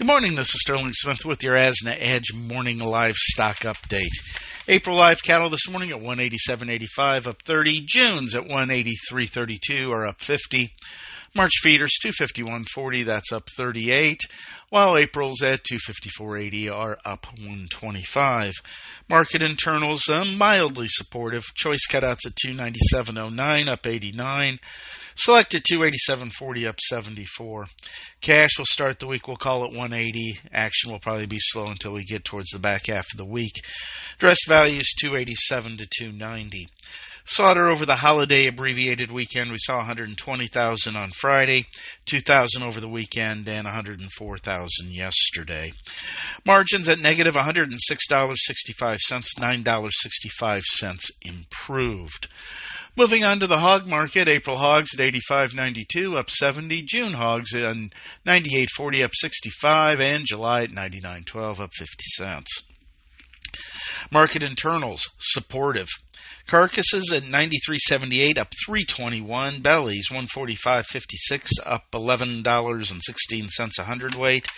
Good morning. This is Sterling Smith with your Asna Edge morning livestock update. April live cattle this morning at 187.85 up 30. June's at 183.32 or up 50. March feeders 251.40 that's up 38 while April's at 254.80 are up 125 market internals uh, mildly supportive. Choice cutouts at 297.09 up 89 select at 287.40 up 74 cash will start the week we'll call it 180 action will probably be slow until we get towards the back half of the week. Dress values 287 to 290 Slaughter over the holiday abbreviated weekend, we saw 120,000 on Friday, 2,000 over the weekend, and 104,000 yesterday. Margins at negative $106.65, $9.65 improved. Moving on to the hog market, April hogs at 85.92 up 70, June hogs at 98.40 up 65, and July at 99.12 up 50 cents. Market internals supportive. Carcasses at 93.78 up 321. Bellies 145.56 up $11.16 a hundredweight.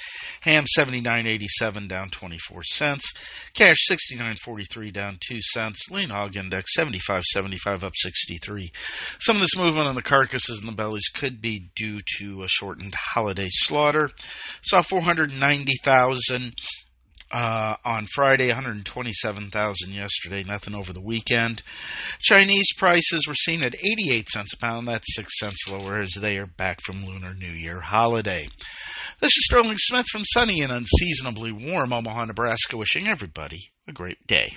Ham 79.87 down 24 cents. Cash 69.43 down 2 cents. Lean hog index 75.75 up 63. Some of this movement on the carcasses and the bellies could be due to a shortened holiday slaughter. Saw 490,000 uh, on Friday, 127,000 yesterday, nothing over the weekend. Chinese prices were seen at 88 cents a pound. That's 6 cents lower as they are back from Lunar New Year holiday. This is Sterling Smith from sunny and unseasonably warm Omaha, Nebraska, wishing everybody a great day.